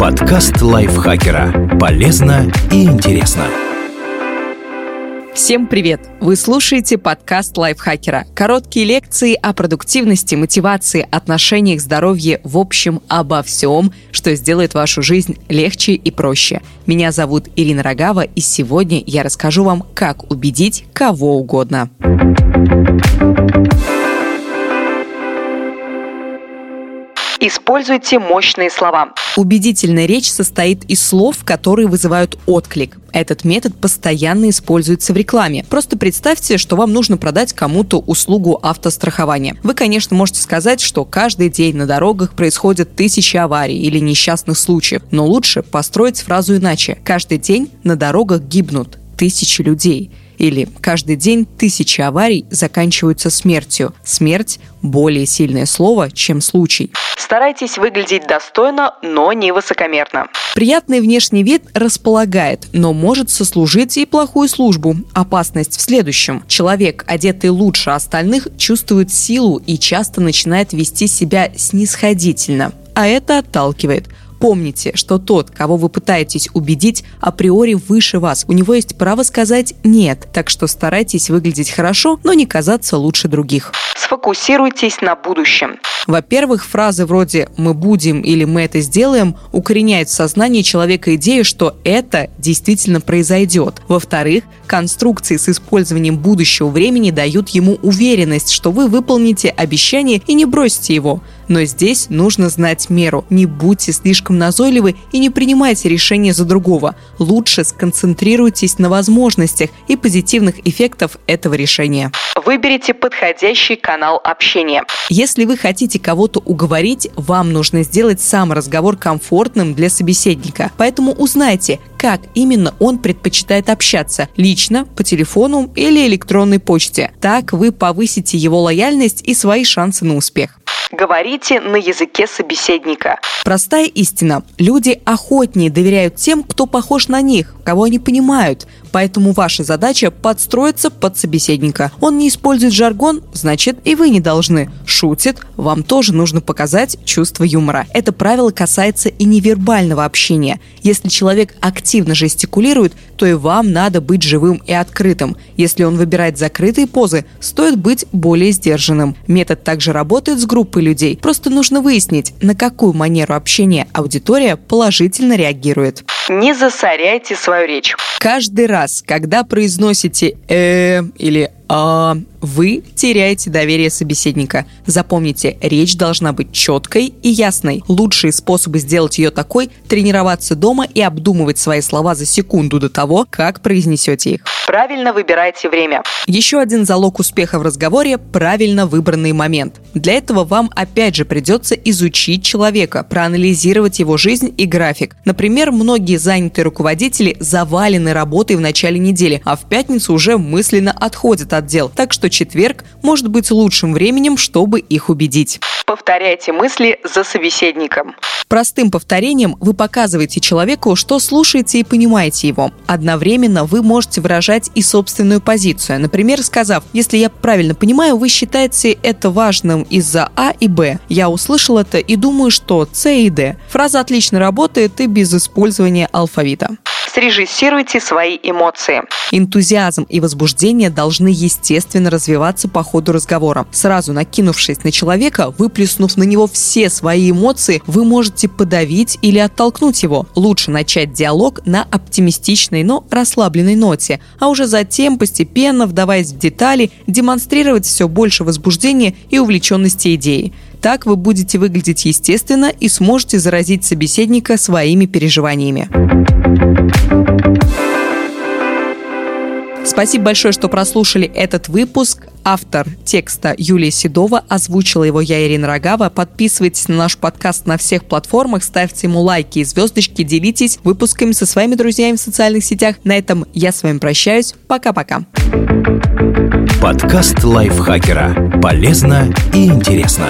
Подкаст лайфхакера. Полезно и интересно. Всем привет! Вы слушаете подкаст лайфхакера. Короткие лекции о продуктивности, мотивации, отношениях, здоровье, в общем, обо всем, что сделает вашу жизнь легче и проще. Меня зовут Ирина Рогава, и сегодня я расскажу вам, как убедить кого угодно. Используйте мощные слова. Убедительная речь состоит из слов, которые вызывают отклик. Этот метод постоянно используется в рекламе. Просто представьте, что вам нужно продать кому-то услугу автострахования. Вы, конечно, можете сказать, что каждый день на дорогах происходят тысячи аварий или несчастных случаев, но лучше построить фразу иначе. Каждый день на дорогах гибнут тысячи людей. Или каждый день тысячи аварий заканчиваются смертью. Смерть – более сильное слово, чем случай. Старайтесь выглядеть достойно, но не высокомерно. Приятный внешний вид располагает, но может сослужить и плохую службу. Опасность в следующем. Человек, одетый лучше остальных, чувствует силу и часто начинает вести себя снисходительно. А это отталкивает. Помните, что тот, кого вы пытаетесь убедить, априори выше вас. У него есть право сказать «нет», так что старайтесь выглядеть хорошо, но не казаться лучше других. Сфокусируйтесь на будущем. Во-первых, фразы вроде «мы будем» или «мы это сделаем» укореняют в сознании человека идею, что это действительно произойдет. Во-вторых, конструкции с использованием будущего времени дают ему уверенность, что вы выполните обещание и не бросите его. Но здесь нужно знать меру. Не будьте слишком назойливы и не принимайте решения за другого. Лучше сконцентрируйтесь на возможностях и позитивных эффектов этого решения. Выберите подходящий канал общения. Если вы хотите кого-то уговорить, вам нужно сделать сам разговор комфортным для собеседника. Поэтому узнайте, как именно он предпочитает общаться – лично, по телефону или электронной почте. Так вы повысите его лояльность и свои шансы на успех. Говорите на языке собеседника. Простая истина. Люди охотнее доверяют тем, кто похож на них, кого они понимают. Поэтому ваша задача подстроиться под собеседника. Он не использует жаргон, значит и вы не должны. Шутит, вам тоже нужно показать чувство юмора. Это правило касается и невербального общения. Если человек активно жестикулирует, то и вам надо быть живым и открытым. Если он выбирает закрытые позы, стоит быть более сдержанным. Метод также работает с группой людей. Просто нужно выяснить, на какую манеру общения аудитория положительно реагирует. Не засоряйте свою речь. Каждый раз, когда произносите «э» или вы теряете доверие собеседника. Запомните, речь должна быть четкой и ясной. Лучшие способы сделать ее такой – тренироваться дома и обдумывать свои слова за секунду до того, как произнесете их. Правильно выбирайте время. Еще один залог успеха в разговоре – правильно выбранный момент. Для этого вам опять же придется изучить человека, проанализировать его жизнь и график. Например, многие занятые руководители завалены работой в начале недели, а в пятницу уже мысленно отходят от дел. Так что четверг может быть лучшим временем, чтобы их убедить. Повторяйте мысли за собеседником. Простым повторением вы показываете человеку, что слушаете и понимаете его. Одновременно вы можете выражать и собственную позицию. Например, сказав, если я правильно понимаю, вы считаете это важным из-за А и Б. Я услышал это и думаю, что С и Д. Фраза отлично работает и без использования алфавита. Срежиссируйте свои эмоции. Энтузиазм и возбуждение должны естественно развиваться по ходу разговора. Сразу накинувшись на человека, выплеснув на него все свои эмоции, вы можете подавить или оттолкнуть его. Лучше начать диалог на оптимистичной, но расслабленной ноте, а уже затем, постепенно, вдаваясь в детали, демонстрировать все больше возбуждения и увлеченности идеей. Так вы будете выглядеть естественно и сможете заразить собеседника своими переживаниями. Спасибо большое, что прослушали этот выпуск. Автор текста Юлия Седова, озвучила его я, Ирина Рогава. Подписывайтесь на наш подкаст на всех платформах, ставьте ему лайки и звездочки, делитесь выпусками со своими друзьями в социальных сетях. На этом я с вами прощаюсь. Пока-пока. Подкаст лайфхакера. Полезно и интересно.